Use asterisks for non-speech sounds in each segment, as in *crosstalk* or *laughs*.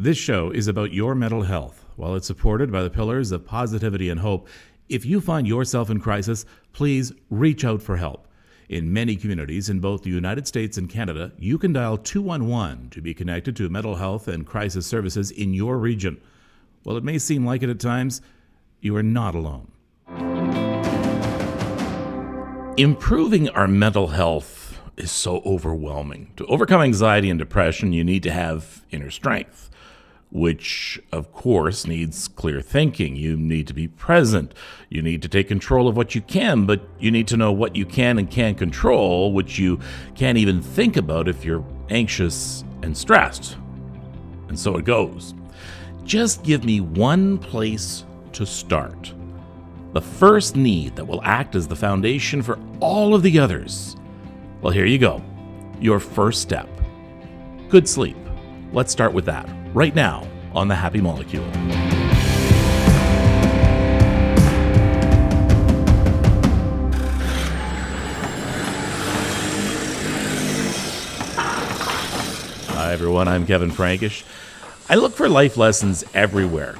This show is about your mental health. While it's supported by the pillars of positivity and hope, if you find yourself in crisis, please reach out for help. In many communities in both the United States and Canada, you can dial 211 to be connected to mental health and crisis services in your region. While it may seem like it at times, you are not alone. Improving our mental health is so overwhelming. To overcome anxiety and depression, you need to have inner strength which of course needs clear thinking. You need to be present. You need to take control of what you can, but you need to know what you can and can't control, which you can't even think about if you're anxious and stressed. And so it goes. Just give me one place to start. The first need that will act as the foundation for all of the others. Well, here you go. Your first step good sleep. Let's start with that right now on The Happy Molecule. Hi, everyone. I'm Kevin Frankish. I look for life lessons everywhere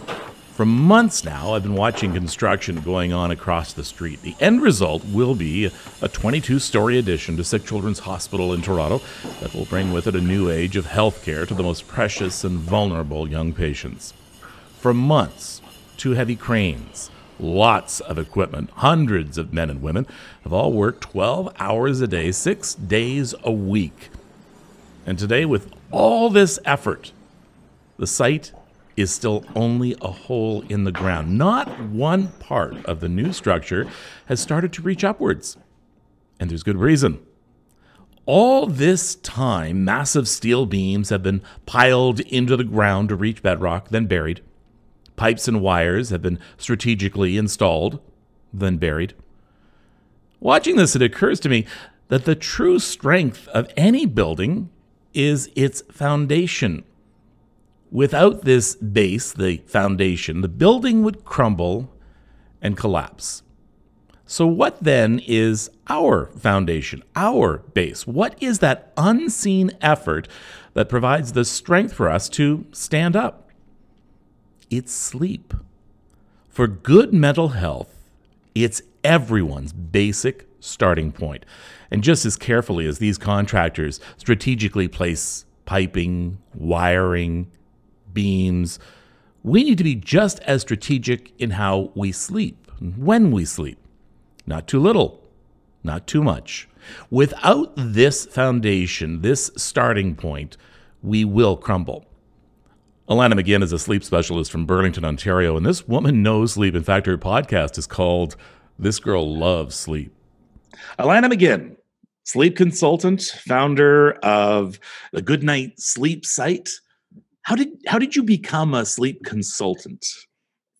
for months now, I've been watching construction going on across the street. The end result will be a 22 story addition to Sick Children's Hospital in Toronto that will bring with it a new age of healthcare to the most precious and vulnerable young patients. For months, two heavy cranes, lots of equipment, hundreds of men and women have all worked 12 hours a day, six days a week. And today, with all this effort, the site is still only a hole in the ground. Not one part of the new structure has started to reach upwards. And there's good reason. All this time, massive steel beams have been piled into the ground to reach bedrock, then buried. Pipes and wires have been strategically installed, then buried. Watching this, it occurs to me that the true strength of any building is its foundation. Without this base, the foundation, the building would crumble and collapse. So, what then is our foundation, our base? What is that unseen effort that provides the strength for us to stand up? It's sleep. For good mental health, it's everyone's basic starting point. And just as carefully as these contractors strategically place piping, wiring, beams. We need to be just as strategic in how we sleep, when we sleep. Not too little, not too much. Without this foundation, this starting point, we will crumble. Alanna McGinn is a sleep specialist from Burlington, Ontario, and this woman knows sleep. In fact, her podcast is called This Girl Loves Sleep. Alanna McGinn, sleep consultant, founder of the Goodnight Sleep site, how did how did you become a sleep consultant?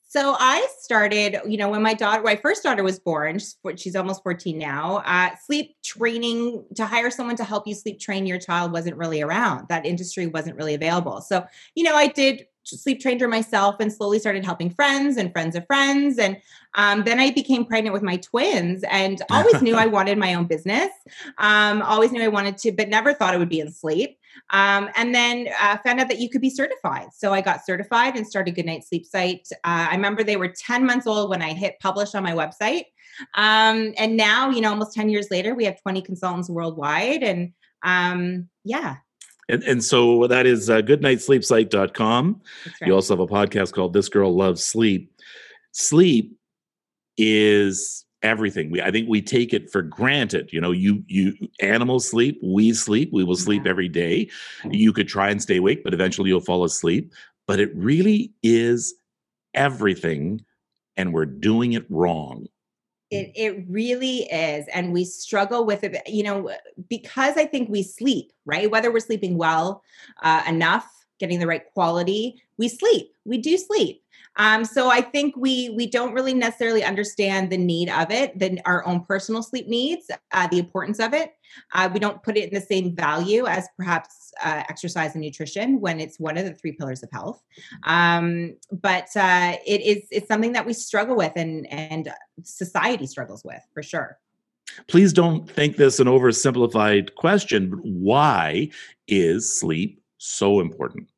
So I started, you know, when my daughter, my first daughter was born, she's almost 14 now. Uh, sleep training to hire someone to help you sleep train your child wasn't really around. That industry wasn't really available. So, you know, I did sleep trained her myself and slowly started helping friends and friends of friends. And um, then I became pregnant with my twins and *laughs* always knew I wanted my own business. Um, always knew I wanted to, but never thought it would be in sleep. Um, and then uh, found out that you could be certified. So I got certified and started Good Goodnight Sleep Site. Uh, I remember they were 10 months old when I hit publish on my website. Um, and now, you know, almost 10 years later, we have 20 consultants worldwide. And um, yeah, and, and so that is uh, goodnightsleepsite.com. Right. You also have a podcast called This Girl Loves Sleep. Sleep is everything. We I think we take it for granted. You know, you you animals sleep, we sleep, we will sleep every day. You could try and stay awake, but eventually you'll fall asleep. But it really is everything, and we're doing it wrong. It it really is, and we struggle with it. You know, because I think we sleep right, whether we're sleeping well uh, enough, getting the right quality, we sleep. We do sleep. Um, so I think we we don't really necessarily understand the need of it, then our own personal sleep needs, uh, the importance of it. Uh, we don't put it in the same value as perhaps uh, exercise and nutrition when it's one of the three pillars of health. Um, but uh, it is it's something that we struggle with and and society struggles with for sure. Please don't think this an oversimplified question, but why is sleep so important?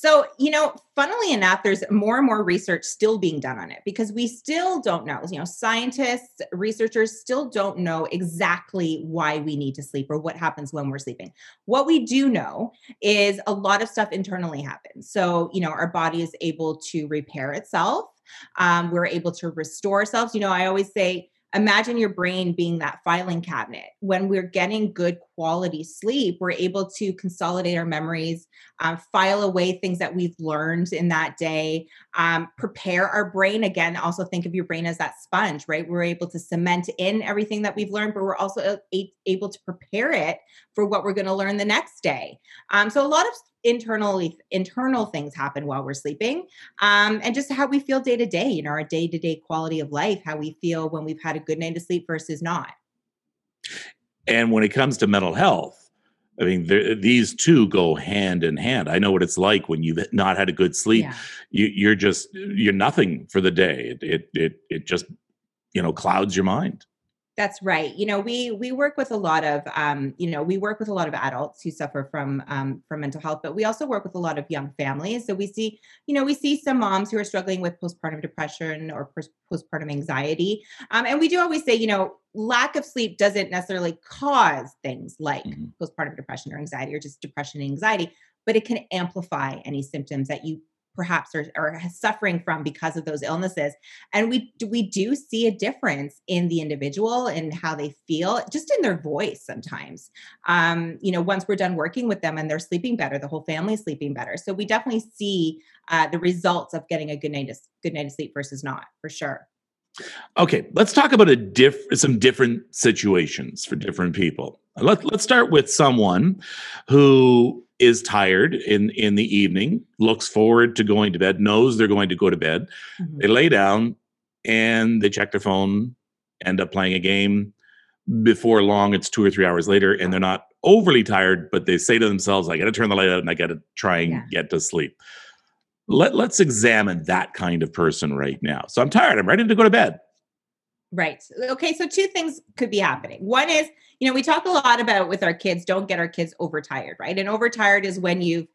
So, you know, funnily enough, there's more and more research still being done on it because we still don't know. You know, scientists, researchers still don't know exactly why we need to sleep or what happens when we're sleeping. What we do know is a lot of stuff internally happens. So, you know, our body is able to repair itself. Um, we're able to restore ourselves. You know, I always say, imagine your brain being that filing cabinet. When we're getting good quality sleep, we're able to consolidate our memories, um, file away things that we've learned in that day, um, prepare our brain. Again, also think of your brain as that sponge, right? We're able to cement in everything that we've learned, but we're also able to prepare it for what we're going to learn the next day. Um, so a lot of internally internal things happen while we're sleeping um, and just how we feel day to day you know our day to day quality of life how we feel when we've had a good night of sleep versus not. And when it comes to mental health i mean these two go hand in hand. I know what it's like when you've *laughs* not had a good sleep. Yeah. you, you're just you're nothing for the day. It, it it it just you know clouds your mind that's right. You know, we we work with a lot of um, you know, we work with a lot of adults who suffer from um, from mental health, but we also work with a lot of young families. So we see, you know, we see some moms who are struggling with postpartum depression or postpartum anxiety, um, and we do always say, you know, lack of sleep doesn't necessarily cause things like mm-hmm. postpartum depression or anxiety or just depression and anxiety, but it can amplify any symptoms that you perhaps are, are suffering from because of those illnesses. And we we do see a difference in the individual and how they feel just in their voice sometimes. Um, you know once we're done working with them and they're sleeping better the whole family is sleeping better. So we definitely see uh, the results of getting a good night good night of sleep versus not for sure Okay, let's talk about a diff- some different situations for different people. Let, let's start with someone who is tired in in the evening, looks forward to going to bed, knows they're going to go to bed. Mm-hmm. They lay down and they check their phone, end up playing a game. Before long, it's two or three hours later, and they're not overly tired, but they say to themselves, "I got to turn the light out and I got to try and yeah. get to sleep." Let Let's examine that kind of person right now. So I'm tired. I'm ready to go to bed. Right. Okay. So two things could be happening. One is, you know, we talk a lot about with our kids, don't get our kids overtired, right? And overtired is when you've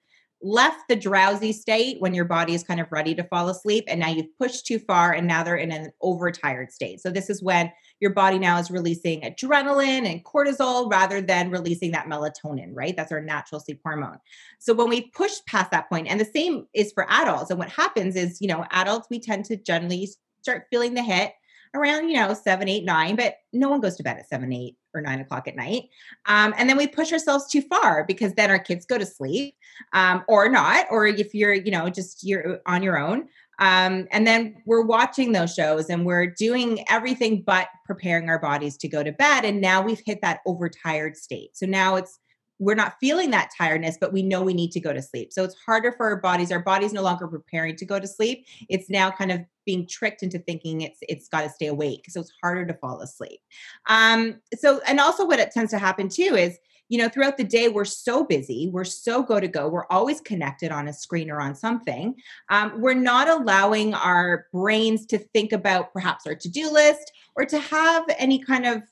left the drowsy state, when your body is kind of ready to fall asleep, and now you've pushed too far, and now they're in an overtired state. So this is when your body now is releasing adrenaline and cortisol rather than releasing that melatonin, right? That's our natural sleep hormone. So when we push past that point, and the same is for adults, and what happens is, you know, adults, we tend to generally start feeling the hit around, you know, seven, eight, nine, but no one goes to bed at seven, eight, or nine o'clock at night. Um, and then we push ourselves too far because then our kids go to sleep um, or not, or if you're, you know, just you're on your own. Um, and then we're watching those shows and we're doing everything but preparing our bodies to go to bed. And now we've hit that overtired state. So now it's we're not feeling that tiredness, but we know we need to go to sleep. So it's harder for our bodies. Our body's no longer preparing to go to sleep. It's now kind of being tricked into thinking it's it's got to stay awake. So it's harder to fall asleep. Um, so and also what it tends to happen too is you know throughout the day we're so busy we're so go to go we're always connected on a screen or on something. Um, we're not allowing our brains to think about perhaps our to-do list or to have any kind of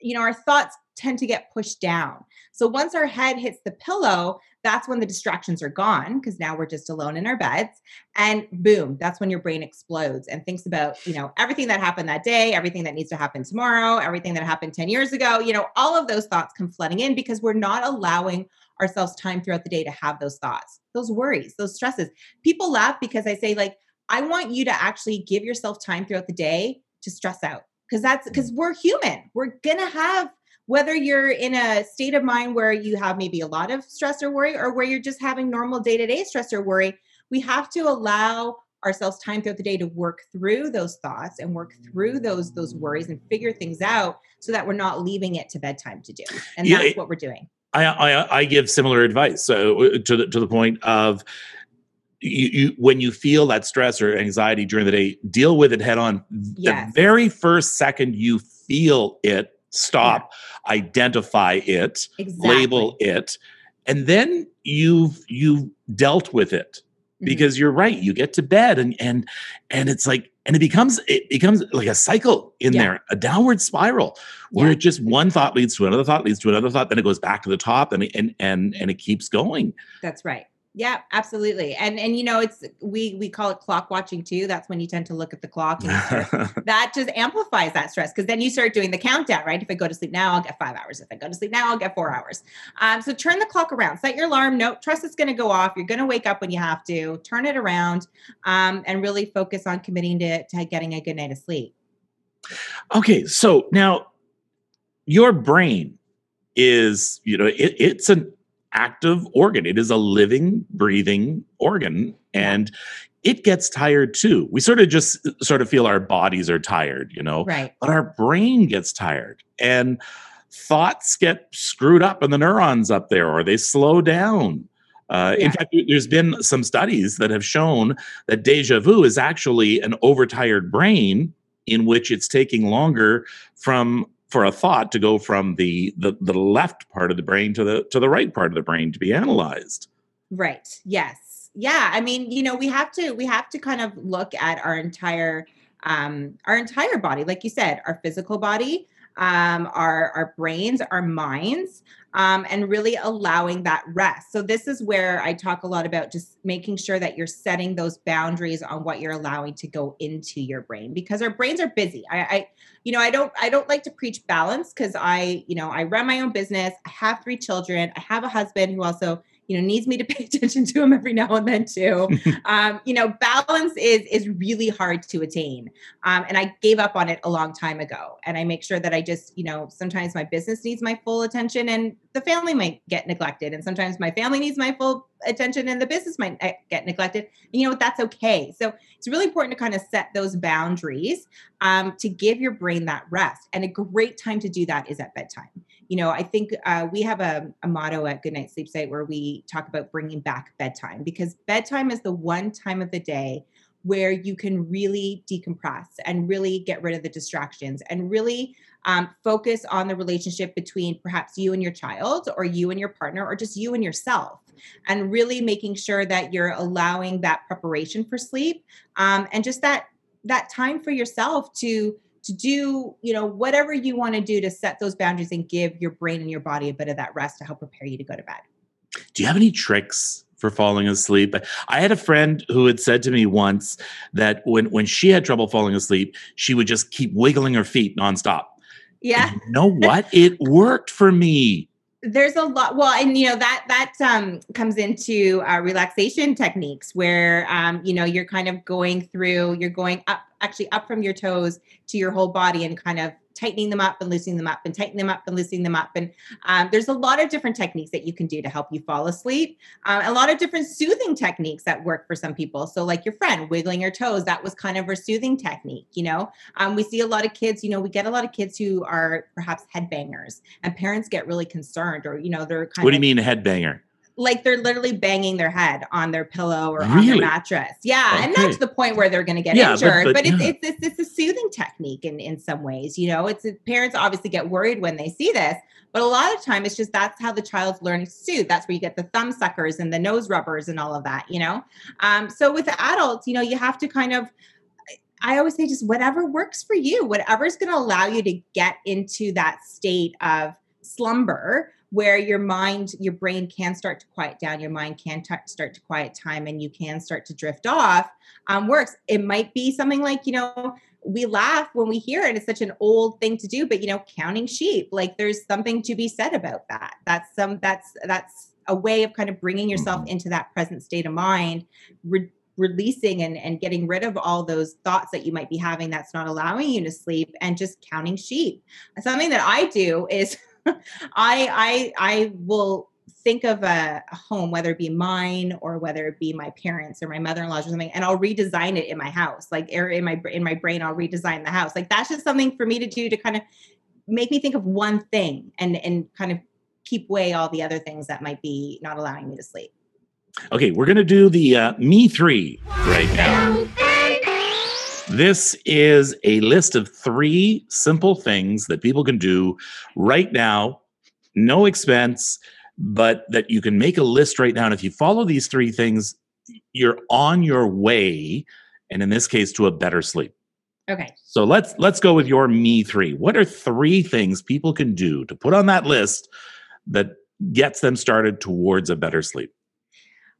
you know our thoughts tend to get pushed down. So once our head hits the pillow, that's when the distractions are gone because now we're just alone in our beds. And boom, that's when your brain explodes and thinks about, you know, everything that happened that day, everything that needs to happen tomorrow, everything that happened 10 years ago. You know, all of those thoughts come flooding in because we're not allowing ourselves time throughout the day to have those thoughts, those worries, those stresses. People laugh because I say, like, I want you to actually give yourself time throughout the day to stress out because that's because we're human. We're going to have whether you're in a state of mind where you have maybe a lot of stress or worry or where you're just having normal day-to-day stress or worry we have to allow ourselves time throughout the day to work through those thoughts and work through those those worries and figure things out so that we're not leaving it to bedtime to do. And yeah, that's what we're doing. I, I, I give similar advice. So uh, to the to the point of you, you, when you feel that stress or anxiety during the day deal with it head on. Yes. the very first second you feel it stop, yeah. identify it, exactly. label it, and then you've you've dealt with it. Mm-hmm. Because you're right, you get to bed and and and it's like and it becomes it becomes like a cycle in yeah. there, a downward spiral where yeah. it just one thought leads to another thought leads to another thought, then it goes back to the top and and and and it keeps going. That's right Yeah, absolutely. And and you know, it's we we call it clock watching too. That's when you tend to look at the clock and start, *laughs* that just amplifies that stress because then you start doing the countdown, right? If I go to sleep now, I'll get five hours. If I go to sleep now, I'll get four hours. Um, so turn the clock around. Set your alarm. No, trust it's going to go off. You're going to wake up when you have to. Turn it around, um, and really focus on committing to to getting a good night of sleep. Okay, so now your brain is you know it, it's an active organ. It is a living, breathing organ. And it gets tired too. We sort of just sort of feel our bodies are tired, you know, right. but our brain gets tired and thoughts get screwed up in the neurons up there or they slow down. Uh, yeah. In fact, there's been some studies that have shown that deja vu is actually an overtired brain in which it's taking longer from for a thought to go from the, the the left part of the brain to the to the right part of the brain to be analyzed. Right. Yes. Yeah. I mean you know we have to we have to kind of look at our entire um our entire body. Like you said our physical body um, our our brains, our minds, um, and really allowing that rest. So this is where I talk a lot about just making sure that you're setting those boundaries on what you're allowing to go into your brain because our brains are busy. I, I you know, I don't I don't like to preach balance because I, you know, I run my own business. I have three children. I have a husband who also you know needs me to *laughs* pay attention to him every now and then too. *laughs* Um, you know balance is is really hard to attain. Um, and i gave up on it a long time ago. And i make sure that i just you know sometimes my business needs my full attention and the family might get neglected. And sometimes my family needs my full attention and the business might eh, get neglected. And you know what? That's okay. So it's really important to kind of set those boundaries um, to give your brain that rest. And a great time to do that is at bedtime you know, I think uh, we have a, a motto at Goodnight Sleep Site where we talk about bringing back bedtime because bedtime is the one time of the day where you can really decompress and really get rid of the distractions and really um, focus on the relationship between perhaps you and your child or you and your partner or just you and yourself and really making sure that you're allowing that preparation for sleep um, and just that that time for yourself to to do, you know, whatever you want to do to set those boundaries and give your brain and your body a bit of that rest to help prepare you to go to bed. Do you have any tricks for falling asleep. I had a friend who had said to me once that when when she had trouble falling asleep, she would just keep wiggling her feet nonstop. Yeah. And you know what? it worked for me there's a lot well and you know that that um, comes into uh, relaxation techniques where um, you know you're kind of going through you're going up actually up from your toes to your whole body and kind of tightening them up and loosening them up and tightening them up and loosening them up. And um, there's a lot of different techniques that you can do to help you fall asleep. Um, a lot of different soothing techniques that work for some people. So, like your friend wiggling your toes, that was kind of a soothing technique. You know, um, we see a lot of kids. You know, we get a lot of kids who are perhaps headbangers, and parents get really concerned, or you know, they're kind. Of What do you mean headbanger? Like they're literally banging their head on their pillow or really? on their mattress. Yeah, okay. and not to the point where they're going to get yeah, injured, but, but, but yeah. it's, it's, it's it's a soothing technique in in some ways. You know, it's parents obviously get worried when they see this, but a lot of time it's just that's how the child's learning to soothe. That's where you get the thumb suckers and the nose rubbers and all of that. You know, um, so with the adults, you know, you have to kind of I always say just whatever works for you, whatever's going to allow you to get into that state of slumber where your mind, your brain can start to quiet down, your mind can t- start to quiet time, and you can start to drift off. Um, works. It might be something like, you know, we laugh when we hear it. It's such an old thing to do, but you know, counting sheep, like there's something to be said about that. That's some, that's, that's a way of kind of bringing yourself mm-hmm. into that present state of mind, re- releasing and, and getting rid of all those thoughts that you might be having that's not allowing you to sleep and just counting sheep. Something that I do is *laughs* *laughs* I I I will think of a, a, home, whether it be mine or whether it be my parents or my mother-in-law's or something, and I'll redesign it in my house. Like er, in my in my brain, I'll redesign the house. Like that's just something for me to do to kind of make me think of one thing and and kind of keep away all the other things that might be not allowing me to sleep. Okay, we're gonna do the uh, me three right now. This is a list of three simple things that people can do right now, no expense, but that you can make a list right now. And if you follow these three things, you're on your way, and in this case, to a better sleep. Okay. So let's let's go with your me three. What are three things people can do to put on that list that gets them started towards a better sleep?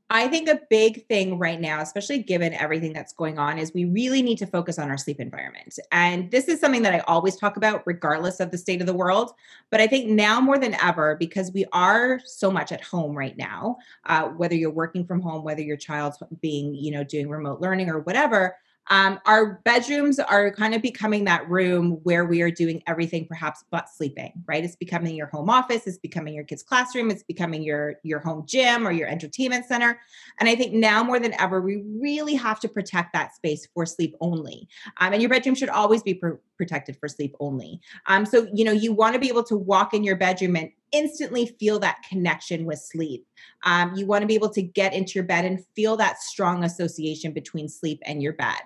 I think a big thing right now, especially given everything that's going on, is we really need to focus on our sleep environment. And this is something that I always talk about, regardless of the state of the world. But I think now more than ever, because we are so much at home right now, uh, whether you're working from home, whether your child's being, you know, doing remote learning or whatever, um, our bedrooms are kind of becoming that room where we are doing everything perhaps but sleeping right? It's becoming your home office it's becoming your kids classroom it's becoming your your home gym or your entertainment center. And i think now more than ever we really have to protect that space for sleep only. Um, and your bedroom should always be pr- protected for sleep only. Um, so you know you want to be able to walk in your bedroom and instantly feel that connection with sleep. Um, you want to be able to get into your bed and feel that strong association between sleep and your bed.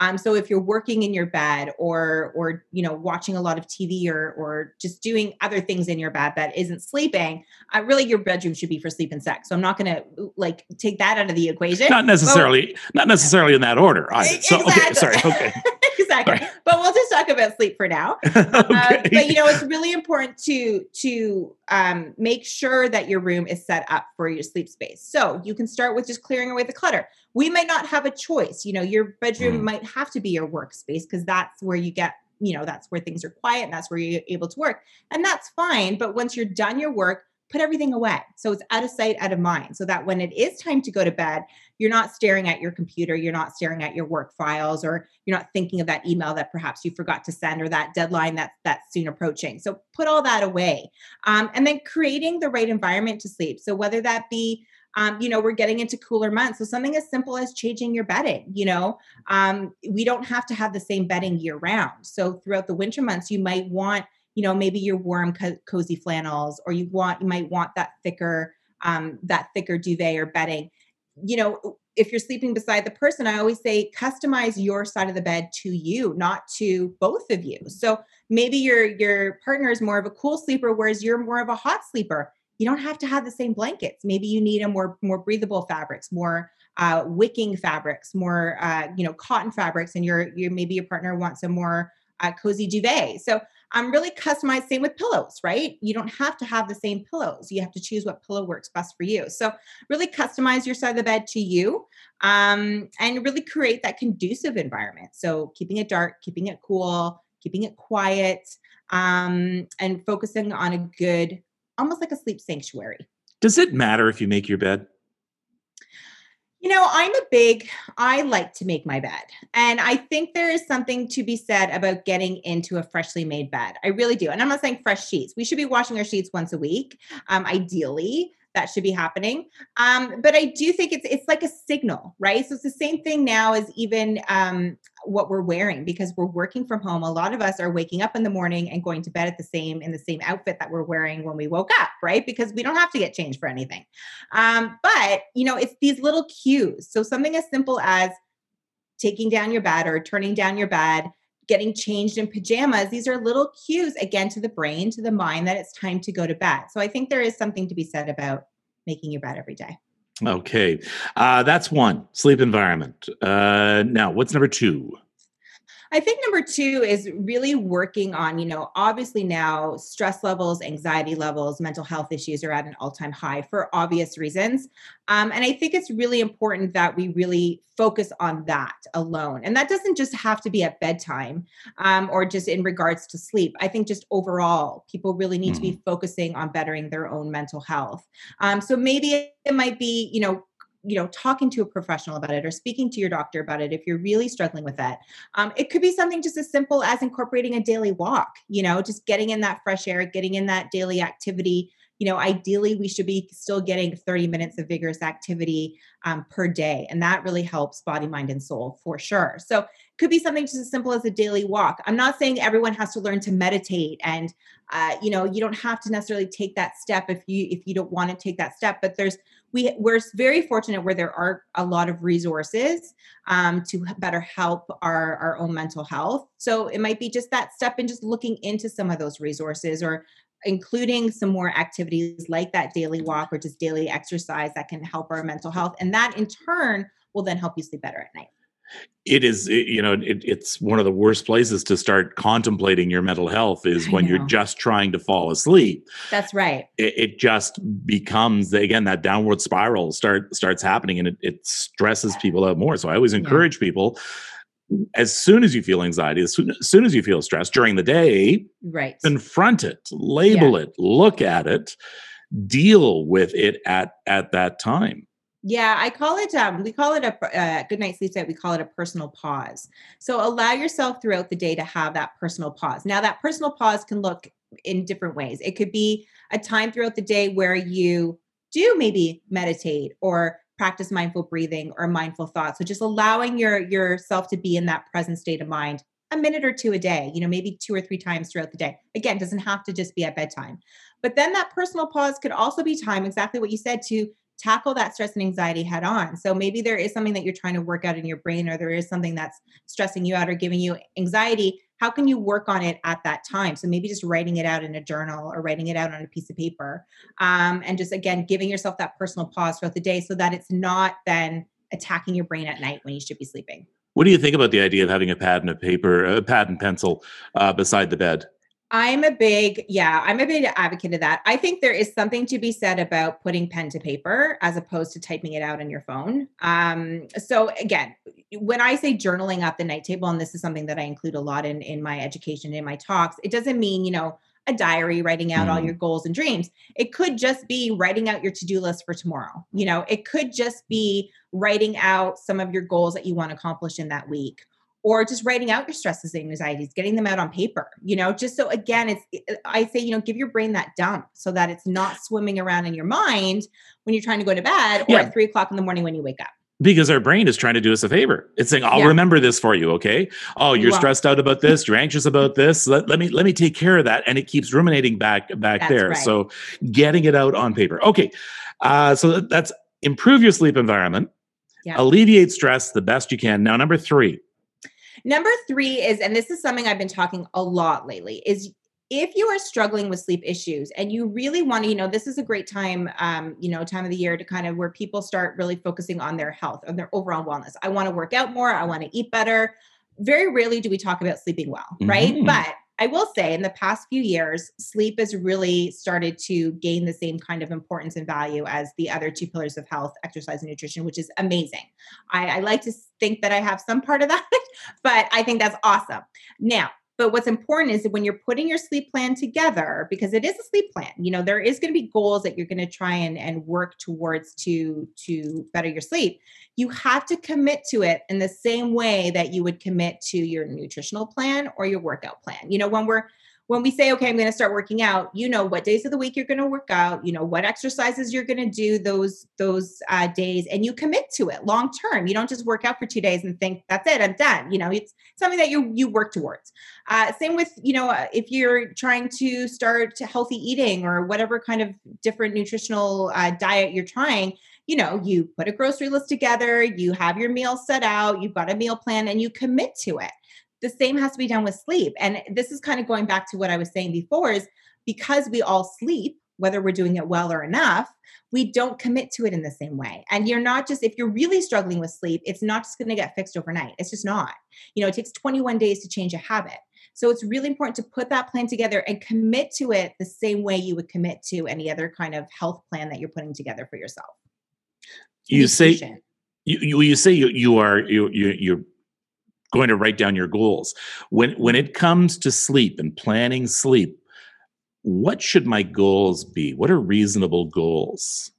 Um, so if you're working in your bed or or you know watching a lot of TV or or just doing other things in your bed that isn't sleeping, uh, really your bedroom should be for sleep and sex. So I'm not going to like take that out of the equation. Not necessarily, but, not necessarily in that order either. So exactly. okay, sorry, okay. *laughs* *laughs* exactly. Right. But we'll just talk about sleep for now. *laughs* okay. uh, but you know, it's really important to to um, make sure that your room is set up for your sleep space. So you can start with just clearing away the clutter. We might not have a choice. You know, your bedroom mm. might have to be your workspace because that's where you get you know that's where things are quiet and that's where you're able to work and that's fine but once you're done your work put everything away. So it's out of sight, out of mind. So that when it is time to go to bed, you're not staring at your computer, you're not staring at your work files, or you're not thinking of that email that perhaps you forgot to send or that deadline that's that's soon approaching. So put all that away. Um, and then creating the right environment to sleep. So whether that be um, you know, we're getting into cooler months. So something as simple as changing your bedding, you know, um, we don't have to have the same bedding year round. So throughout the winter months, you might want you know maybe your warm co- cozy flannels or you want you might want that thicker um, that thicker duvet or bedding. You know if you're sleeping beside the person i always say customize your side of the bed to you not to both of you. So maybe your your partner is more of a cool sleeper whereas you're more of a hot sleeper. You don't have to have the same blankets. Maybe you need a more more breathable fabrics more uh, wicking fabrics more uh, you know cotton fabrics and your your maybe your partner wants a more uh, cozy duvet. So I'm really customized. Same with pillows, right? You don't have to have the same pillows. You have to choose what pillow works best for you. So really customize your side of the bed to you, um, and really create that conducive environment. So keeping it dark, keeping it cool, keeping it quiet, um, and focusing on a good, almost like a sleep sanctuary. Does it matter if you make your bed? You know, I'm a big, I like to make my bed. And I think there is something to be said about getting into a freshly made bed. I really do. And I'm not saying fresh sheets. We should be washing our sheets once a week, um, ideally that should be happening. Um, but I do think it's it's like a signal, right? So it's the same thing now as even um, what we're wearing because we're working from home. A lot of us are waking up in the morning and going to bed at the same in the same outfit that we're wearing when we woke up, right? Because we don't have to get changed for anything. Um, but you know, it's these little cues. So something as simple as taking down your bed or turning down your bed getting changed in pajamas, these are little cues again to the brain, to the mind that it's time to go to bed. So I think there is something to be said about making your bed every day. Okay. Uh, that's one sleep environment. Uh, now, what's number two? I think number two is really working on, you know, obviously now stress levels, anxiety levels, mental health issues are at an all time high for obvious reasons. Um, and I think it's really important that we really focus on that alone. And that doesn't just have to be at bedtime um, or just in regards to sleep. I think just overall, people really need mm. to be mm-hmm. focusing on bettering their own mental health. Um, so maybe it might be, you know, you know talking to a professional about it or speaking to your doctor about it if you're really struggling with that. Um, it could be something just as simple as incorporating a daily walk you know just getting in that fresh air getting in that daily activity. You know ideally we should be still getting 30 minutes of vigorous activity um, per day and that really helps body mind and soul for sure. So it could be something just as simple as a daily walk. I'm not saying everyone has to learn to meditate and uh, you know you don't have to necessarily take that step if you if you don't want to take that step but there's we we're very fortunate where there are a lot of resources um, to better help our our own mental health. So it might be just that step and just looking into some of those resources or including some more activities like that daily walk or just daily exercise that can help our mental health. And that in turn will then help you sleep better at night it is it, you know it, it's one of the worst places to start contemplating your mental health is when you're just trying to fall asleep. That's right. It, it just becomes again that downward spiral start starts happening and it, it stresses people out more. So i always encourage yeah. people as soon as you feel anxiety as soon, as soon, as you feel stress during the day right. confront it label yeah. it look at it deal with it at at that time yeah, I call it, um, we call it a uh, good night sleep site. We call it a personal pause. So allow yourself throughout the day to have that personal pause. Now, that personal pause can look in different ways. It could be a time throughout the day where you do maybe meditate or practice mindful breathing or mindful thoughts. So just allowing your yourself to be in that present state of mind a minute or two a day, you know, maybe two or three times throughout the day. Again, doesn't have to just be at bedtime. But then that personal pause could also be time, exactly what you said, to tackle that stress and anxiety head on. So maybe there is something that you're trying to work out in your brain, or there is something that's stressing you out or giving you anxiety. How can you work on it at that time? So maybe just writing it out in a journal or writing it out on a piece of paper. Um, and just again, giving yourself that personal pause throughout the day so that it's not then attacking your brain at night when you should be sleeping. What do you think about the idea of having a pad and a paper, a pad and pencil uh, beside the bed? I'm a big, yeah, I'm a big advocate of that. I think there is something to be said about putting pen to paper as opposed to typing it out on your phone. Um, so again, when I say journaling at the night table, and this is something that I include a lot in in my education, in my talks, it doesn't mean, you know, a diary writing out mm. all your goals and dreams. It could just be writing out your to-do list for tomorrow. You know, it could just be writing out some of your goals that you want to accomplish in that week or just writing out your stresses and anxieties getting them out on paper you know just so again it's i say you know give your brain that dump so that it's not swimming around in your mind when you're trying to go to bed or yeah. at three o'clock in the morning when you wake up because our brain is trying to do us a favor. It's saying, "I'll yeah. remember this for you." Okay. Oh, you're stressed out about this. You're anxious about this. Let, let me let me take care of that, and it keeps ruminating back back there. Right. So, getting it out on paper. Okay. Uh, so that's improve your sleep environment. Yeah. Alleviate stress the best you can. Now, number three, Number three is, and this is something I've been talking a lot lately, is if you are struggling with sleep issues and you really want to, you know, this is a great time, um, you know, time of the year to kind of where people start really focusing on their health, and their overall wellness. I want to work out more. I want to eat better. Very rarely do we talk about sleeping well, right? Mm-hmm. But I will say in the past few years, sleep has really started to gain the same kind of importance and value as the other two pillars of health, exercise and nutrition, which is amazing. I, I like to think that I have some part of that, *laughs* but I think that's awesome. Now, but what's important is that when you're putting your sleep plan together, because it is a sleep plan, you know, there is going to be goals that you're going to try and, and work towards to, to better your sleep. You have to commit to it in the same way that you would commit to your nutritional plan or your workout plan. You know, when we're when we say, okay, I'm going to start working out, you know what days of the week you're going to work out, you know what exercises you're going to do those those uh, days, and you commit to it long term. You don't just work out for two days and think that's it, I'm done. You know, it's something that you you work towards. Uh, same with you know if you're trying to start healthy eating or whatever kind of different nutritional uh, diet you're trying you know, you put a grocery list together, you have your meals set out, you've got a meal plan, and you commit to it the same has to be done with sleep. And this is kind of going back to what I was saying before is because we all sleep, whether we're doing it well or enough, we don't commit to it in the same way. And you're not just, if you're really struggling with sleep, it's not just going to get fixed overnight. It's just not. You know, it takes 21 days to change a habit. So it's really important to put that plan together and commit to it the same way you would commit to any other kind of health plan that you're putting together for yourself. You say you, you, you say you, you are you, you you're going to write down your goals. When when mm-hmm. it comes to sleep and planning sleep, what should my goals be? What are reasonable goals?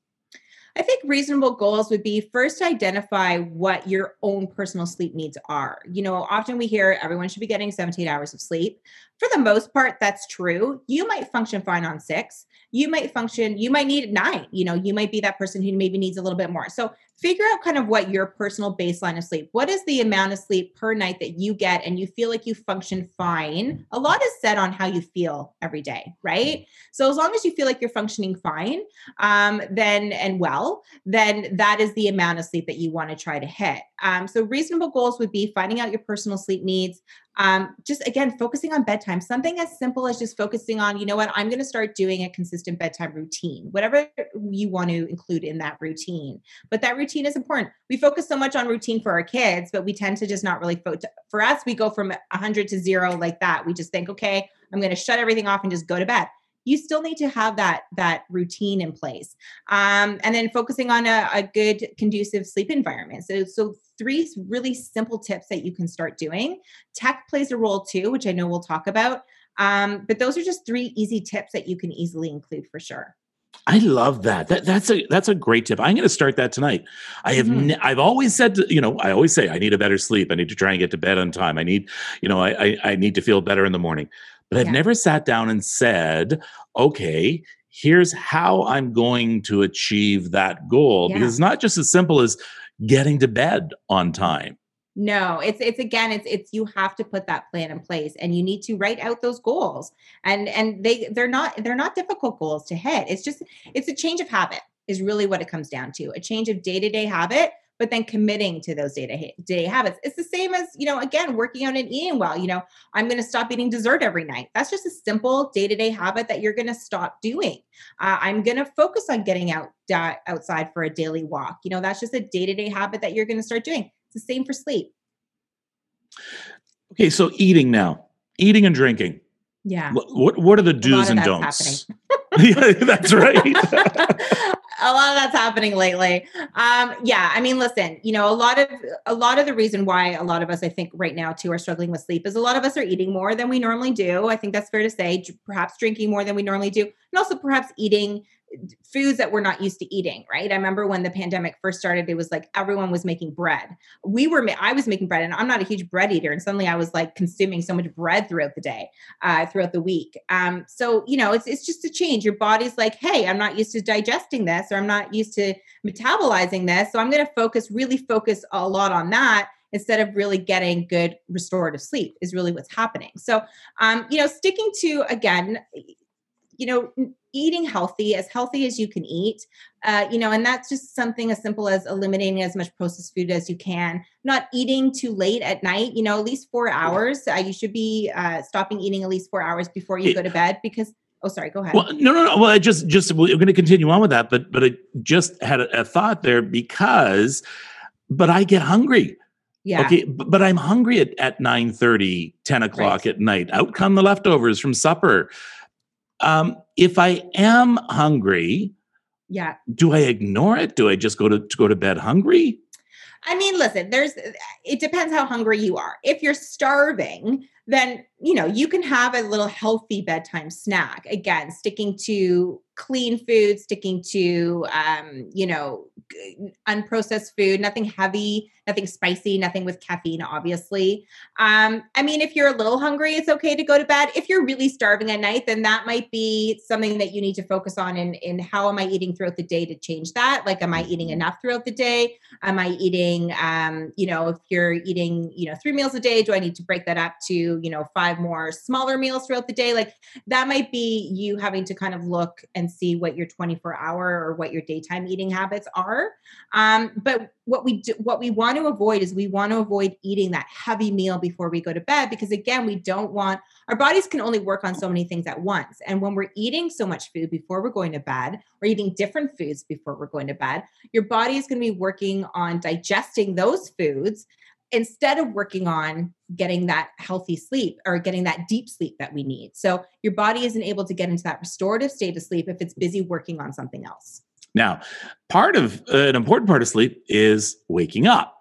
I think reasonable goals would be first identify what your own personal sleep needs are. You know, often we hear everyone should be getting 17 hours of sleep. For the most part, that's true. You might function fine on six. You might function, you might need nine. You know, you might be that person who maybe needs a little bit more. So figure out kind of what your personal baseline of sleep what is the amount of sleep per night that you get and you feel like you function fine a lot is set on how you feel every day right? So as long as you feel like you're functioning fine um, then and well then that is the amount of sleep that you want to try to hit. Um, so reasonable goals would be finding out your personal sleep needs um, just again focusing on bedtime something as simple as just focusing on you know what i'm going to start doing a consistent bedtime routine whatever you want to include in that routine but that routine is important. We focus so much on routine for our kids, but we tend to just not really focus. For us, we go from 100 to zero like that. We just think, okay, I'm going to shut everything off and just go to bed you still need to have that that routine in place um, and then focusing on a, a, good conducive sleep environment so so three really simple tips that you can start doing tech plays a role too which i know we'll talk about um, but those are just three easy tips that you can easily include for sure I love that. that. That's a that's a great tip. I'm going to start that tonight. I have mm-hmm. ne- I've always said to, you know I always say I need a better sleep. I need to try and get to bed on time. I need you know I I, I need to feel better in the morning. But I've yeah. never sat down and said, okay, here's how I'm going to achieve that goal. Yeah. Because it's not just as simple as getting to bed on time. No, it's it's again, it's it's you have to put that plan in place and you need to write out those goals. And and they they're not they're not difficult goals to hit. It's just it's a change of habit is really what it comes down to. A change of day-to-day habit but then committing to those day to day habits. It's the same as, you know, again, working out and eating well. You know, I'm going to stop eating dessert every night. That's just a simple day to day habit that you're going to stop doing. Uh, I'm going to focus on getting out uh, outside for a daily walk. You know, that's just a day to day habit that you're going to start doing. It's the same for sleep. Okay, so eating now, eating and drinking. Yeah. What what are the do's and don'ts? *laughs* yeah, that's right. *laughs* *laughs* a lot of that's happening lately. Um, yeah, I mean, listen, you know, a lot of a lot of the reason why a lot of us, I think, right now too, are struggling with sleep is a lot of us are eating more than we normally do. I think that's fair to say. Perhaps drinking more than we normally do, and also perhaps eating foods that we're not used to eating, right? I remember when the pandemic first started, it was like everyone was making bread. We were, I was making bread, and I'm not a huge bread eater, and suddenly I was like consuming so much bread throughout the day, uh, throughout the week. Um, so you know, it's it's just a change. Your body's like, hey, I'm not used to digesting this, or I'm not used to metabolizing this, so I'm going to focus, really focus a lot on that instead of really getting good restorative sleep is really what's happening so um, you know sticking to again you know eating healthy as healthy as you can eat uh, you know and that's just something as simple as eliminating as much processed food as you can not eating too late at night you know at least four hours uh, you should be uh, stopping eating at least four hours before you go to *clears throat* bed because oh sorry go ahead well no no no well i just just we're going to continue on with that but but i just had a, a thought there because but i get hungry yeah. Okay, but, I'm hungry at, at 9 30, 10 o'clock right. at night. Out come the leftovers from supper. Um, if I am hungry, yeah, do I ignore it? Do I just go to, to go to bed hungry? I mean, listen, there's it depends how hungry you are. If you're starving, then you know you can have a little healthy bedtime snack. Again, sticking to clean food, sticking to um, you know unprocessed food, nothing heavy, nothing spicy, nothing with caffeine, obviously. Um, I mean, if you're a little hungry, it's okay to go to bed. If you're really starving at night, then that might be something that you need to focus on in, in how am I eating throughout the day to change that? Like, am I eating enough throughout the day? Am I eating, um, you know, if you're eating, you know, three meals a day, do I need to break that up to, you know, five more smaller meals throughout the day? Like, that might be you having to kind of look and see what your 24 hour or what your daytime eating habits are. Um, but what we do, what we want to avoid is we want to avoid eating that heavy meal before we go to bed because again, we don't want our bodies can only work on so many things at once. And when we're eating so much food before we're going to bed, or eating different foods before we're going to bed, your body is going to be working on digesting those foods instead of working on getting that healthy sleep or getting that deep sleep that we need. So your body isn't able to get into that restorative state of sleep if it's busy working on something else. Now, part of uh, an important part of sleep is waking up.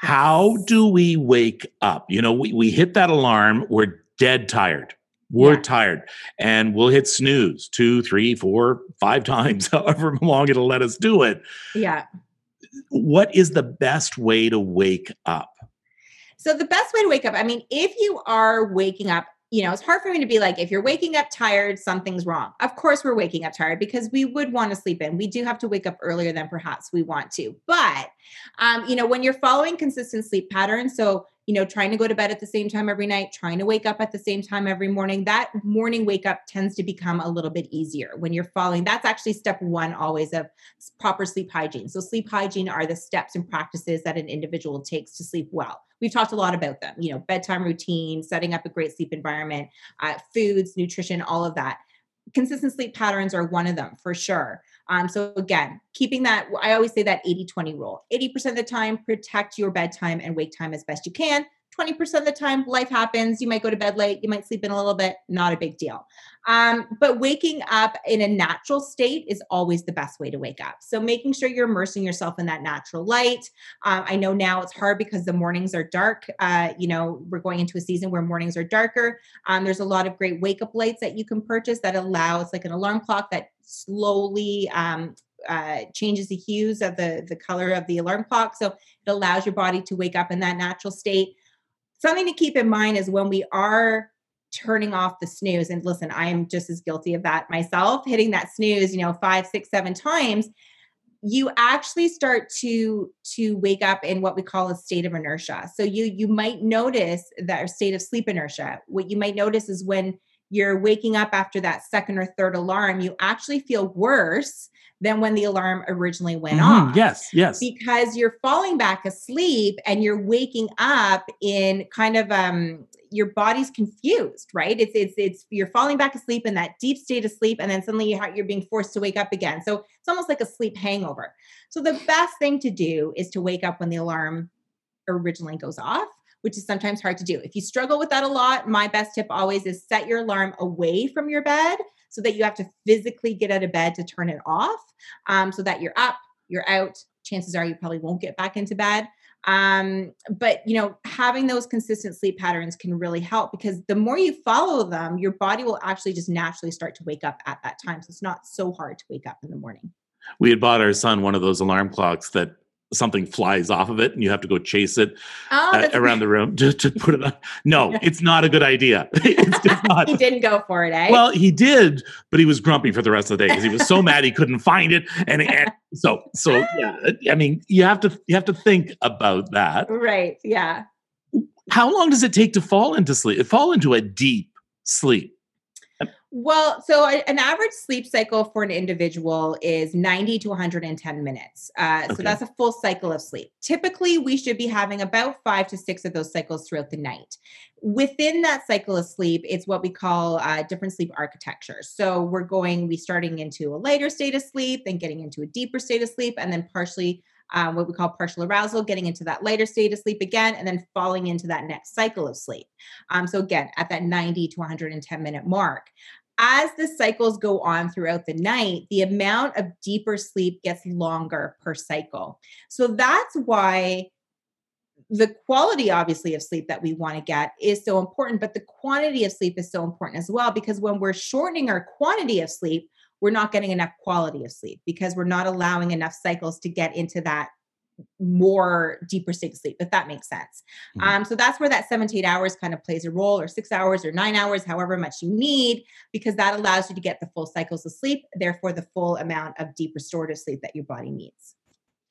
How do we wake up? You know, we, we hit that alarm, we're dead tired. We're yeah. tired. And we'll hit snooze two, three, four, five *laughs* times, however long it'll let us do it. Yeah what is the best way to wake up? So, the best way to wake up, I mean, if you are waking up, you know, it's hard for me to be like, if you're waking up tired, something's wrong. Of course, we're waking up tired because we would want to sleep in. We do have to wake up earlier than perhaps we want to. But, um, you know, when you're following consistent sleep patterns, so you know, trying to go to bed at the same time every night, trying to wake up at the same time every morning, that morning wake up tends to become a little bit easier when you're following. That's actually step one always of proper sleep hygiene. So, sleep hygiene are the steps and practices that an individual takes to sleep well. We've talked a lot about them, you know, bedtime routine, setting up a great sleep environment, uh, foods, nutrition, all of that consistent sleep patterns are one of them for sure. Um, so again, keeping that, I always say that 80 20 rule 80% of the time, protect your bedtime and wake time as best you can. 20% of the time, life happens. You might go to bed late, you might sleep in a little bit, not a big deal. Um, but waking up in a natural state is always the best way to wake up. So making sure you're immersing yourself in that natural light. Um, I know now it's hard because the mornings are dark. Uh, you know, we're going into a season where mornings are darker. Um, there's a lot of great wake up lights that you can purchase that allow, it's like an alarm clock that slowly um, uh, changes the hues of the the color of the alarm clock so it allows your body to wake up in that natural state something to keep in mind is when we are turning off the snooze and listen i am just as guilty of that myself hitting that snooze you know five six seven times you actually start to to wake up in what we call a state of inertia. So you you might notice that state of sleep inertia. What you might notice is when you're waking up after that second or third alarm you actually feel worse than when the alarm originally went mm-hmm. off. Yes, yes. Because you're falling back asleep and you're waking up in kind of um your body's confused, right? It's it's it's you're falling back asleep in that deep state of sleep and then suddenly you're being forced to wake up again. So it's almost like a sleep hangover. So the best thing to do is to wake up when the alarm originally goes off which is sometimes hard to do. If you struggle with that a lot, my best tip always is set your alarm away from your bed so that you have to physically get out of bed to turn it off um, so that you're up, you're out. Chances are you probably won't get back into bed. Um, but you know, having those consistent sleep patterns can really help because the more you follow them, your body will actually just naturally start to wake up at that time. So it's not so hard to wake up in the morning. We had bought our son one of those alarm clocks that something flies off of it and you have to go chase it oh, uh, around the room to, to put it on. No, *laughs* it's not a good idea. *laughs* it's just not. *laughs* he didn't go for it, eh? Well, he did, but he was grumpy for the rest of the day because he was so mad he couldn't find it. And, and so, so yeah, I mean, you have to, you have to think about that. Right. Yeah. How long does it take to fall into sleep? Fall into a deep sleep? Well, so an average sleep cycle for an individual is 90 to 110 minutes. Uh, okay. So that's a full cycle of sleep. Typically, we should be having about five to six of those cycles throughout the night. Within that cycle of sleep, it's what we call uh, different sleep architectures. So we're going, we starting into a lighter state of sleep, then getting into a deeper state of sleep, and then partially um, what we call partial arousal, getting into that lighter state of sleep again, and then falling into that next cycle of sleep. Um, so, again, at that 90 to 110 minute mark as the cycles go on throughout the night, the amount of deeper sleep gets longer per cycle. So that's why the quality, obviously, of sleep that we want to get is so important, but the quantity of sleep is so important as well because when we're shortening our quantity of sleep, we're not getting enough quality of sleep because we're not allowing enough cycles to get into that more deeper state of sleep, if that makes sense. Mm-hmm. Um, so that's where that seven to eight hours kind of plays a role, or six hours or nine hours, however much you need, because that allows you to get the full cycles of sleep, therefore the full amount of deep restorative sleep that your body needs.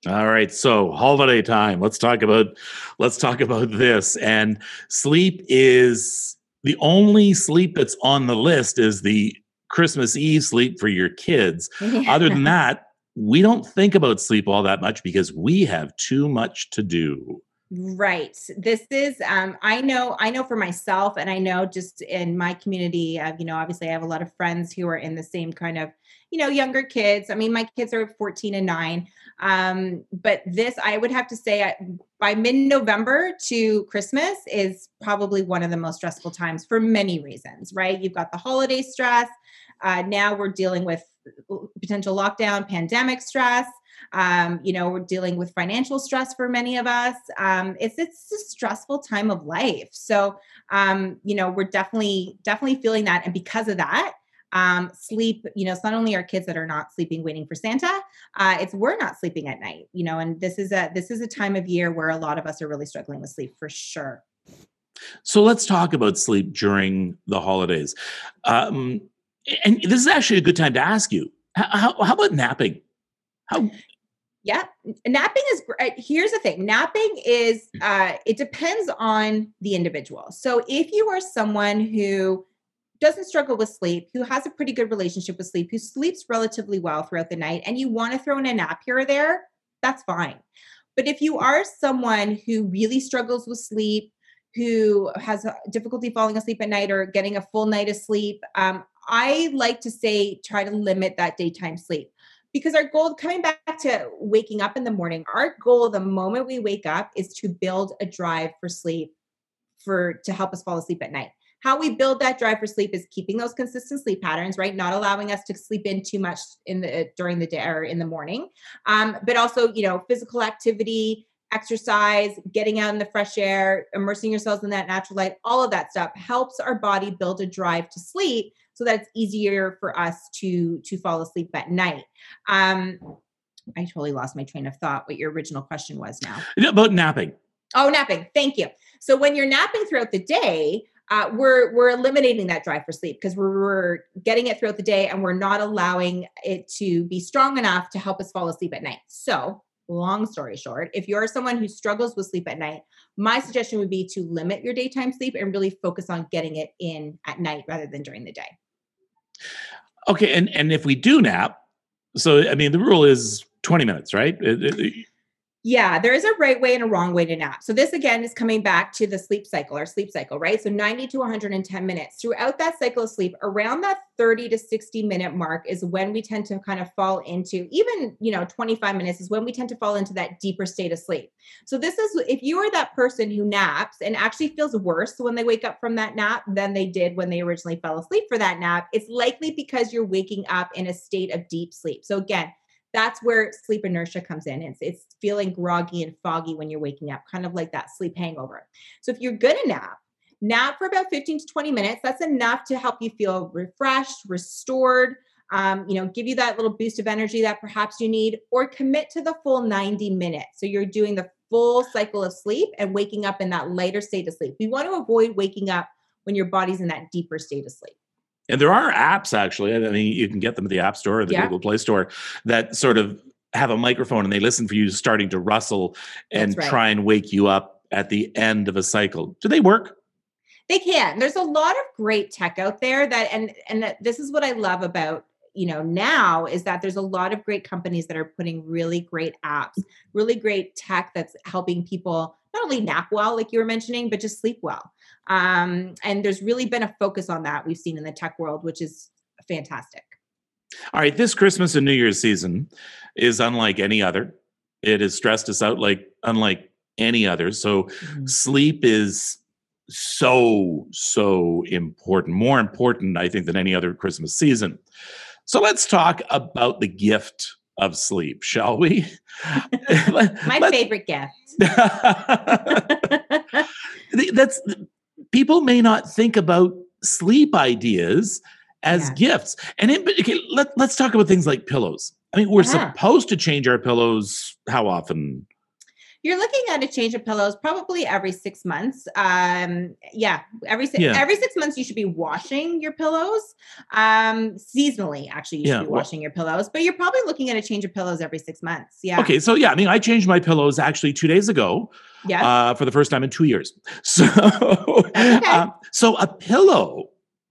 All right, so holiday time. Let's talk about let's talk about this. And sleep is the only sleep that's on the list is the Christmas Eve sleep for your kids. *laughs* Yeah. Other than that, we don't think about sleep all that much because we have too much to do. Right. This is um I know I know for myself and I know just in my community uh, you know obviously I have a lot of friends who are in the same kind of you know younger kids. I mean my kids are 14 and 9. Um but this I would have to say I, by mid-November to Christmas is probably one of the most stressful times for many reasons, right? You've got the holiday stress. Uh, now we're dealing with potential lockdown, pandemic stress. Um, you know, we're dealing with financial stress for many of us. Um, it's it's a stressful time of life. So, um, you know, we're definitely definitely feeling that, and because of that, um, sleep. You know, it's not only our kids that are not sleeping waiting for Santa. Uh, it's we're not sleeping at night. You know, and this is a this is a time of year where a lot of us are really struggling with sleep for sure. So let's talk about sleep during the holidays. Um, and this is actually a good time to ask you how, how about napping? How yeah napping is great here's the thing napping is uh it depends on the individual. So if you are someone who doesn't struggle with sleep who has a pretty good relationship with sleep who sleeps relatively well throughout the night and you want to throw in a nap here or there that's fine. But if you are someone who really struggles with sleep who has difficulty falling asleep at night or getting a full night of sleep, um, I like to say try to limit that daytime sleep because our goal coming back to waking up in the morning our goal the moment we wake up is to build a drive for sleep for to help us fall asleep at night. How we build that drive for sleep is keeping those consistent sleep patterns right? Not allowing us to sleep in too much in the during the day or in the morning. Um, but also you know physical activity exercise getting out in the fresh air immersing yourselves in that natural light all of that stuff helps our body build a drive to sleep so that it's easier for us to to fall asleep at night. Um, i totally lost my train of thought what your original question was now. About napping. Oh napping. Thank you. So when you're napping throughout the day uh, we're we're eliminating that drive for sleep because we're, we're getting it throughout the day and we're not allowing it to be strong enough to help us fall asleep at night. So, long story short, if you're someone who struggles with sleep at night, my suggestion would be to limit your daytime sleep and really focus on getting it in at night rather than during the day. Okay, and and if we do nap, so I mean the rule is 20 minutes, right? Yeah, there is a right way and a wrong way to nap. So this again is coming back to the sleep cycle, our sleep cycle, right? So 90 to 110 minutes. Throughout that cycle of sleep, around that 30 to 60 minute mark is when we tend to kind of fall into even, you know, 25 minutes is when we tend to fall into that deeper state of sleep. So this is if you are that person who naps and actually feels worse when they wake up from that nap than they did when they originally fell asleep for that nap, it's likely because you're waking up in a state of deep sleep. So again, that's where sleep inertia comes in. It's it's feeling groggy and foggy when you're waking up, kind of like that sleep hangover. So if you're gonna nap, nap for about 15 to 20 minutes. That's enough to help you feel refreshed, restored. Um, you know, give you that little boost of energy that perhaps you need, or commit to the full 90 minutes. So you're doing the full cycle of sleep and waking up in that lighter state of sleep. We want to avoid waking up when your body's in that deeper state of sleep. And there are apps actually. I mean, you can get them at the App Store or the Yeah. Google Play Store that sort of have a microphone and they listen for you starting to rustle and right. try and wake you up at the end of a cycle. Do they work? They can. There's a lot of great tech out there that and and that this is what I love about you know now is that there's a lot of great companies that are putting really great apps, really great tech that's helping people not only nap well like you were mentioning but just sleep well. Um and there's really been a focus on that we've seen in the tech world which is fantastic. All right, this Christmas and New Year's season is unlike any other. It has stressed us out like unlike any other. So sleep is so so important more important i think than any other christmas season so let's talk about the gift of sleep shall we *laughs* My favorite gift. *laughs* that's people may not think about sleep ideas as Yeah. gifts and in, okay, let, let's talk about things like pillows i mean we're Yeah. supposed to change our pillows how often You're looking at a change of pillows probably every six months. Um, yeah, every si- Yeah. every six months you should be washing your pillows. Um, seasonally, actually, you should Yeah, be washing your pillows, but you're probably looking at a change of pillows every six months. Yeah. okay so yeah i mean i changed my pillows actually two days ago Yeah. uh, for the first time in two years. *laughs* So, um, so a pillow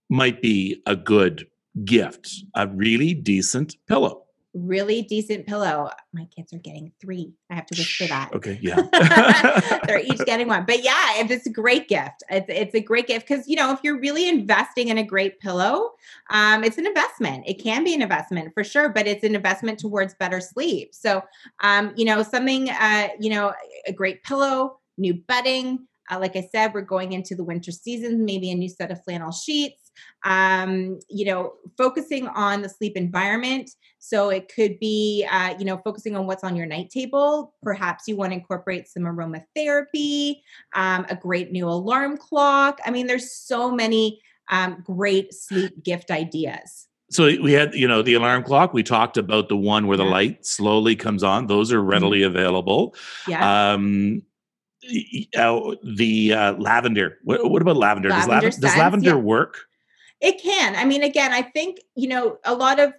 might be a good gift, a really decent pillow. Really decent pillow. My kids are getting three. I have to whisper that. Okay, yeah. *laughs* *laughs* They're each getting one. But yeah, if it's a great gift. It's, it's a great gift because, you know, if you're really investing in a great pillow, um, it's an investment. It can be an investment for sure, but it's an investment towards better sleep. So, um, you know, something, uh, you know, a great pillow, new bedding. Uh, like I said, we're going into the winter season, maybe a new set of flannel sheets. Um, you know, focusing on the sleep environment. So it could be, uh, you know, focusing on what's on your night table. Perhaps you want to incorporate some aromatherapy, um, a great new alarm clock. I mean, there's so many um, great sleep gift ideas. so we had, you know, the alarm clock. We talked about the one where the Yeah. light slowly comes on. Those are readily available. Yeah. Um, uh, the uh, lavender. What, what about lavender? does, Lavender lav- does lavender yeah. work? It can. I mean, again, I think, you know, a lot of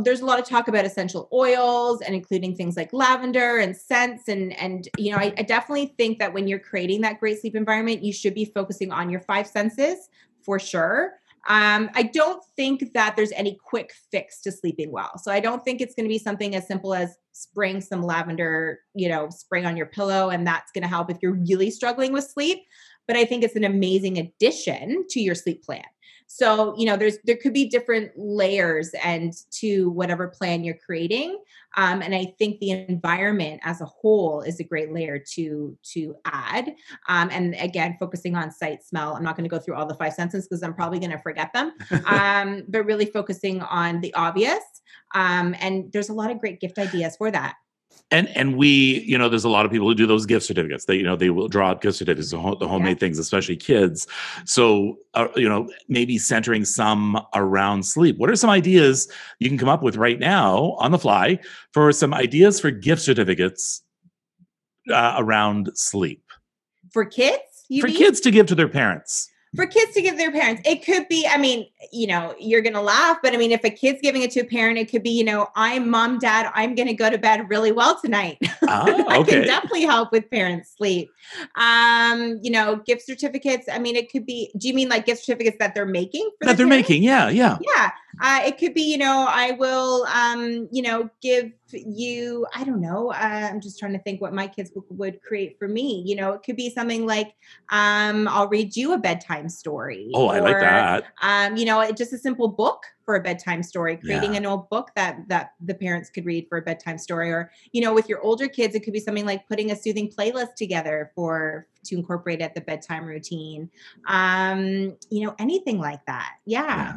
there's a lot of talk about essential oils and including things like lavender and scents and and you know I, I definitely think that when you're creating that great sleep environment you should be focusing on your five senses for sure um, i don't think that there's any quick fix to sleeping well so i don't think it's going to be something as simple as spraying some lavender, you know, spray on your pillow, and that's going to help if you're really struggling with sleep. But I think it's an amazing addition to your sleep plan. So, you know, there's there could be different layers and to whatever plan you're creating. Um, and I think the environment as a whole is a great layer to to add. Um, and again, focusing on sight, smell. I'm not going to go through all the five senses because I'm probably going to forget them. *laughs* um, but really focusing on the obvious. Um, and there's a lot of great gift ideas for that and and we you know there's a lot of people who do those gift certificates. They you know they will draw up gift certificates the, home, the homemade yeah. things especially kids. So uh, you know maybe centering some around sleep. What are some ideas you can come up with right now on the fly for some ideas for gift certificates uh, around sleep? For kids for mean? kids to give to their parents for kids to give their parents. It could be, I mean, you know, you're going to laugh, but I mean, if a kid's giving it to a parent, it could be, you know, I'm mom, dad, I'm going to go to bed really well tonight. *laughs* Ah, okay. I can definitely help with parents' sleep. Um, you know, gift certificates. I mean, it could be, do you mean like gift certificates that they're making? that they're parents? making. Yeah. Yeah. Yeah. Uh, it could be, you know, I will, um, you know, give you, I don't know. Uh, I'm just trying to think what my kids w- would create for me. You know, it could be something like, um, I'll read you a bedtime story. Oh, or, I like that. Um, you know, just a simple book for a bedtime story, creating yeah. an old book that that the parents could read for a bedtime story, or you know, with your older kids, it could be something like putting a soothing playlist together for to incorporate at the bedtime routine. Um, you know, anything like that. yeah. yeah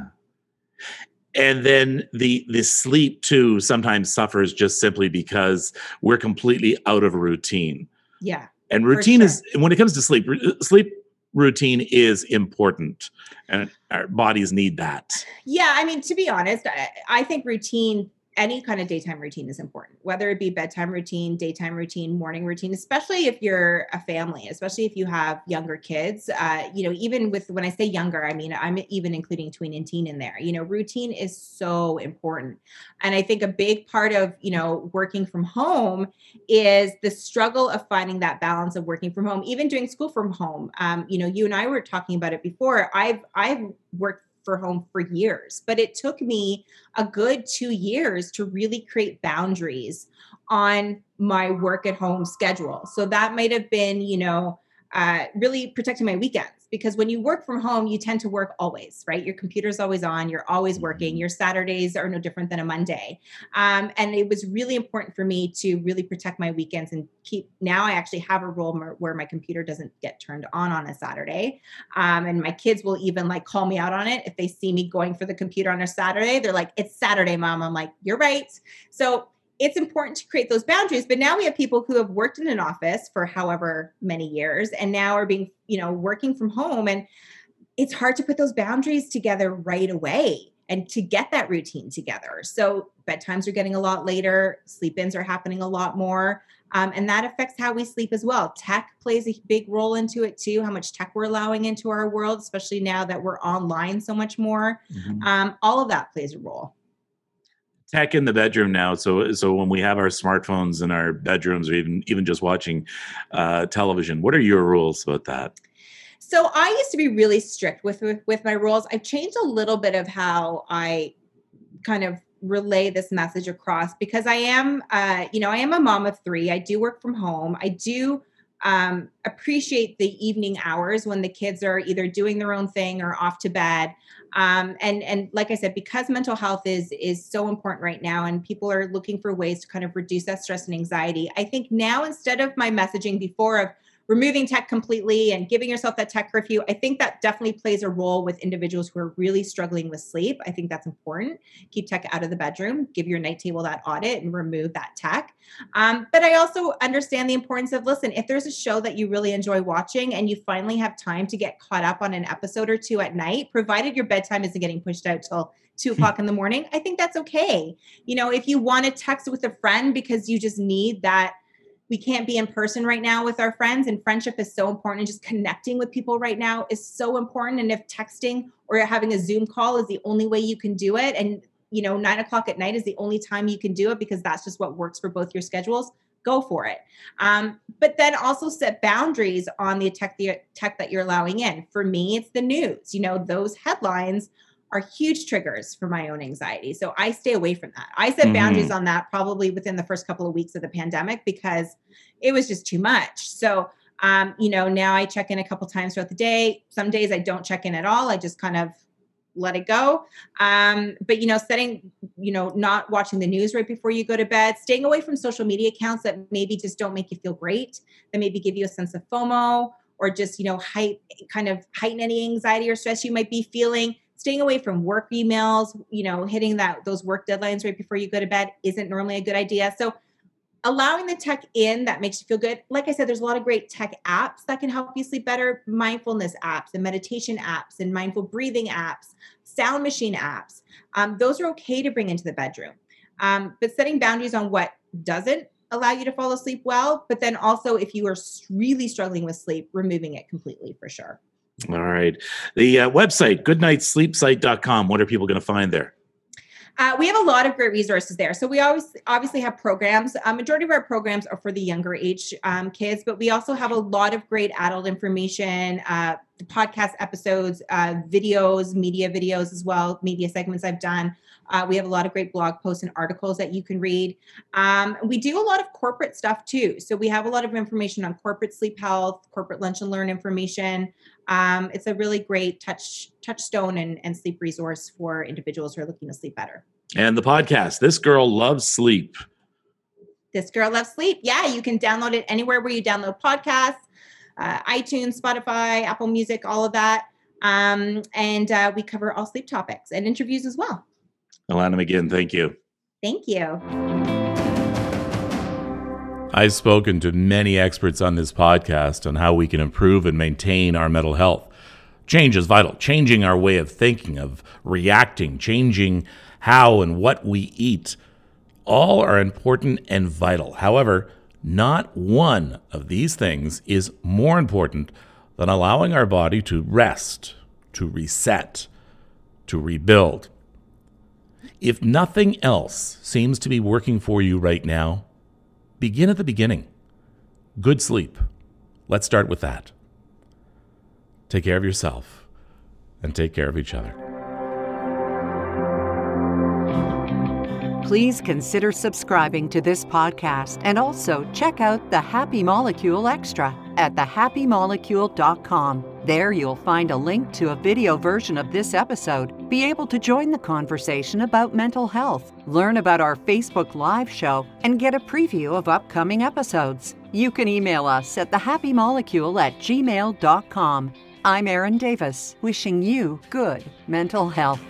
and then the the sleep too sometimes suffers just simply because we're completely out of routine yeah and routine sure. is when it comes to sleep uh, sleep routine is important and our bodies need that yeah i mean to be honest i, I think routine any kind of daytime routine is important, whether it be bedtime routine, daytime routine, morning routine, especially if you're a family, especially if you have younger kids. Uh, you know, even with when I say younger, I mean, I'm even including tween and teen in there. You know, routine is so important. And I think a big part of, you know, working from home is the struggle of finding that balance of working from home, even doing school from home. Um, you know, you and I were talking about it before. I've I've worked for home for years, but it took me a good two years to really create boundaries on my work at home schedule. So that might have been, you know, uh, really protecting my weekends because when you work from home, you tend to work always, right? Your computer's always on, you're always working. Mm-hmm. Your Saturdays are no different than a Monday. Um, and it was really important for me to really protect my weekends and keep. Now I actually have a role where my computer doesn't get turned on on a Saturday. Um, and my kids will even like call me out on it if they see me going for the computer on a Saturday. They're like, it's Saturday, mom. I'm like, you're right. So it's important to create those boundaries but now we have people who have worked in an office for however many years and now are being you know working from home and it's hard to put those boundaries together right away and to get that routine together. So bedtimes are getting a lot later sleep ins are happening a lot more um, and that affects how we sleep as well. Tech plays a big role into it too how much tech we're allowing into our world especially now that we're online so much more. Mm-hmm. um, all of that plays a role tech in the bedroom now. So so when we have our smartphones in our bedrooms, or even even just watching uh, television, what are your rules about that? So I used to be really strict with, with my rules. I've changed a little bit of how I kind of relay this message across because I am, uh, you know, I am a mom of three. I do work from home. I do um, appreciate the evening hours when the kids are either doing their own thing or off to bed. Um, and and like I said, because mental health is is so important right now, and people are looking for ways to kind of reduce that stress and anxiety. I think now instead of my messaging before of removing tech completely and giving yourself that tech curfew, I think that definitely plays a role with individuals who are really struggling with sleep. I think that's important. Keep tech out of the bedroom, give your night table that audit and remove that tech. Um, but I also understand the importance of listen, if there's a show that you really enjoy watching and you finally have time to get caught up on an episode or two at night, provided your bedtime isn't getting pushed out till two hmm. o'clock in the morning, I think that's okay. You know, if you want to text with a friend because you just need that we can't be in person right now with our friends and friendship is so important and just connecting with people right now is so important and if texting or having a zoom call is the only way you can do it and you know nine o'clock at night is the only time you can do it because that's just what works for both your schedules go for it. Um, but then also set boundaries on the tech, the tech that you're allowing in. For me it's the news you know those headlines are huge triggers for my own anxiety. So I stay away from that. I set mm-hmm. boundaries on that probably within the first couple of weeks of the pandemic because it was just too much. So um, you know, now I check in a couple times throughout the day. Some days I don't check in at all. I just kind of let it go. Um, but you know, setting, you know, not watching the news right before you go to bed, staying away from social media accounts that maybe just don't make you feel great, that maybe give you a sense of FOMO or just, you know, height kind of heighten any anxiety or stress you might be feeling. Staying away from work emails, you know, hitting that those work deadlines right before you go to bed isn't normally a good idea. So allowing the tech in that makes you feel good. Like I said, there's a lot of great tech apps that can help you sleep better mindfulness apps and meditation apps and mindful breathing apps, sound machine apps. Um, those are okay to bring into the bedroom. Um, but setting boundaries on what doesn't allow you to fall asleep well, but then also if you are really struggling with sleep, removing it completely for sure. All right. The uh, website, goodnightsleepsite.com. What are people going to find there? Uh, we have a lot of great resources there. So we always obviously have programs. A majority of our programs are for the younger age um, kids, but we also have a lot of great adult information, uh, podcast episodes, uh, videos, media videos as well, media segments I've done. Uh, we have a lot of great blog posts and articles that you can read. Um, we do a lot of corporate stuff too. So we have a lot of information on corporate sleep health, corporate lunch and learn information. Um, it's a really great touch touchstone and, and sleep resource for individuals who are looking to sleep better. And the podcast, This Girl Loves Sleep. This Girl Loves Sleep. Yeah, you can download it anywhere where you download podcasts, uh, iTunes, Spotify, Apple Music, all of that. Um, and uh, we cover all sleep topics and interviews as well. Alanna McGinn, thank you. Thank you. I've spoken to many experts on this podcast on how we can improve and maintain our mental health. Change is vital. Changing our way of thinking, of reacting, changing how and what we eat, all are important and vital. However, not one of these things is more important than allowing our body to rest, to reset, to rebuild. If nothing else seems to be working for you right now, begin at the beginning. Good sleep. Let's start with that. Take care of yourself and take care of each other. Please consider subscribing to this podcast and also check out the Happy Molecule Extra at thehappymolecule.com. There you'll find a link to a video version of this episode, be able to join the conversation about mental health, learn about our Facebook Live show, and get a preview of upcoming episodes. You can email us at thehappymolecule at gmail.com. I'm Erin Davis, wishing you good mental health.